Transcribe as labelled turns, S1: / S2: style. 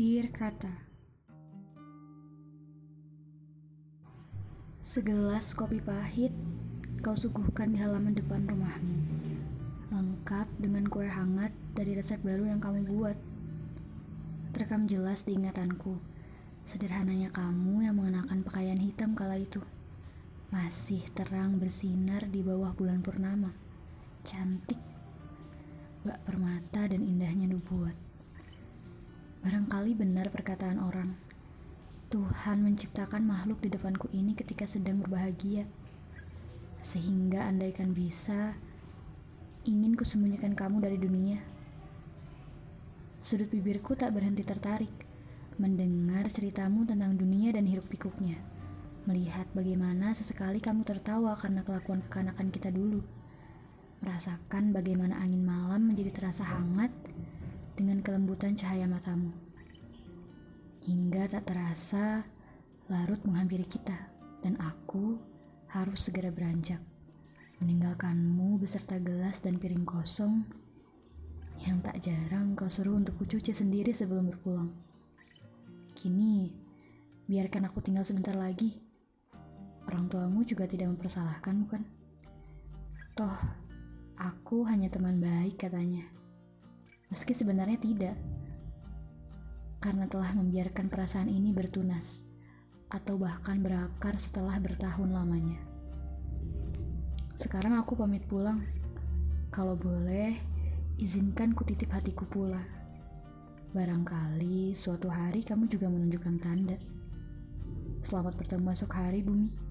S1: Takdir kata. Segelas kopi pahit kau suguhkan di halaman depan rumahmu. Lengkap dengan kue hangat dari resep baru yang kamu buat. Terekam jelas di ingatanku. Sederhananya kamu yang mengenakan pakaian hitam kala itu. Masih terang bersinar di bawah bulan purnama. Cantik. Bak permata dan indahnya nubuat Barangkali benar perkataan orang. Tuhan menciptakan makhluk di depanku ini ketika sedang berbahagia. Sehingga andaikan bisa, ingin kusembunyikan kamu dari dunia. Sudut bibirku tak berhenti tertarik mendengar ceritamu tentang dunia dan hiruk pikuknya. Melihat bagaimana sesekali kamu tertawa karena kelakuan kekanakan kita dulu. Merasakan bagaimana angin malam menjadi terasa hangat dengan kelembutan cahaya matamu. Hingga tak terasa, larut menghampiri kita, dan aku harus segera beranjak, meninggalkanmu beserta gelas dan piring kosong yang tak jarang kau suruh untuk kucuci sendiri sebelum berpulang. Kini, biarkan aku tinggal sebentar lagi. Orang tuamu juga tidak mempersalahkan, bukan? Toh, aku hanya teman baik katanya meski sebenarnya tidak, karena telah membiarkan perasaan ini bertunas atau bahkan berakar setelah bertahun lamanya. Sekarang aku pamit pulang. Kalau boleh, izinkan ku titip hatiku pula. Barangkali suatu hari kamu juga menunjukkan tanda. Selamat bertemu esok hari, Bumi.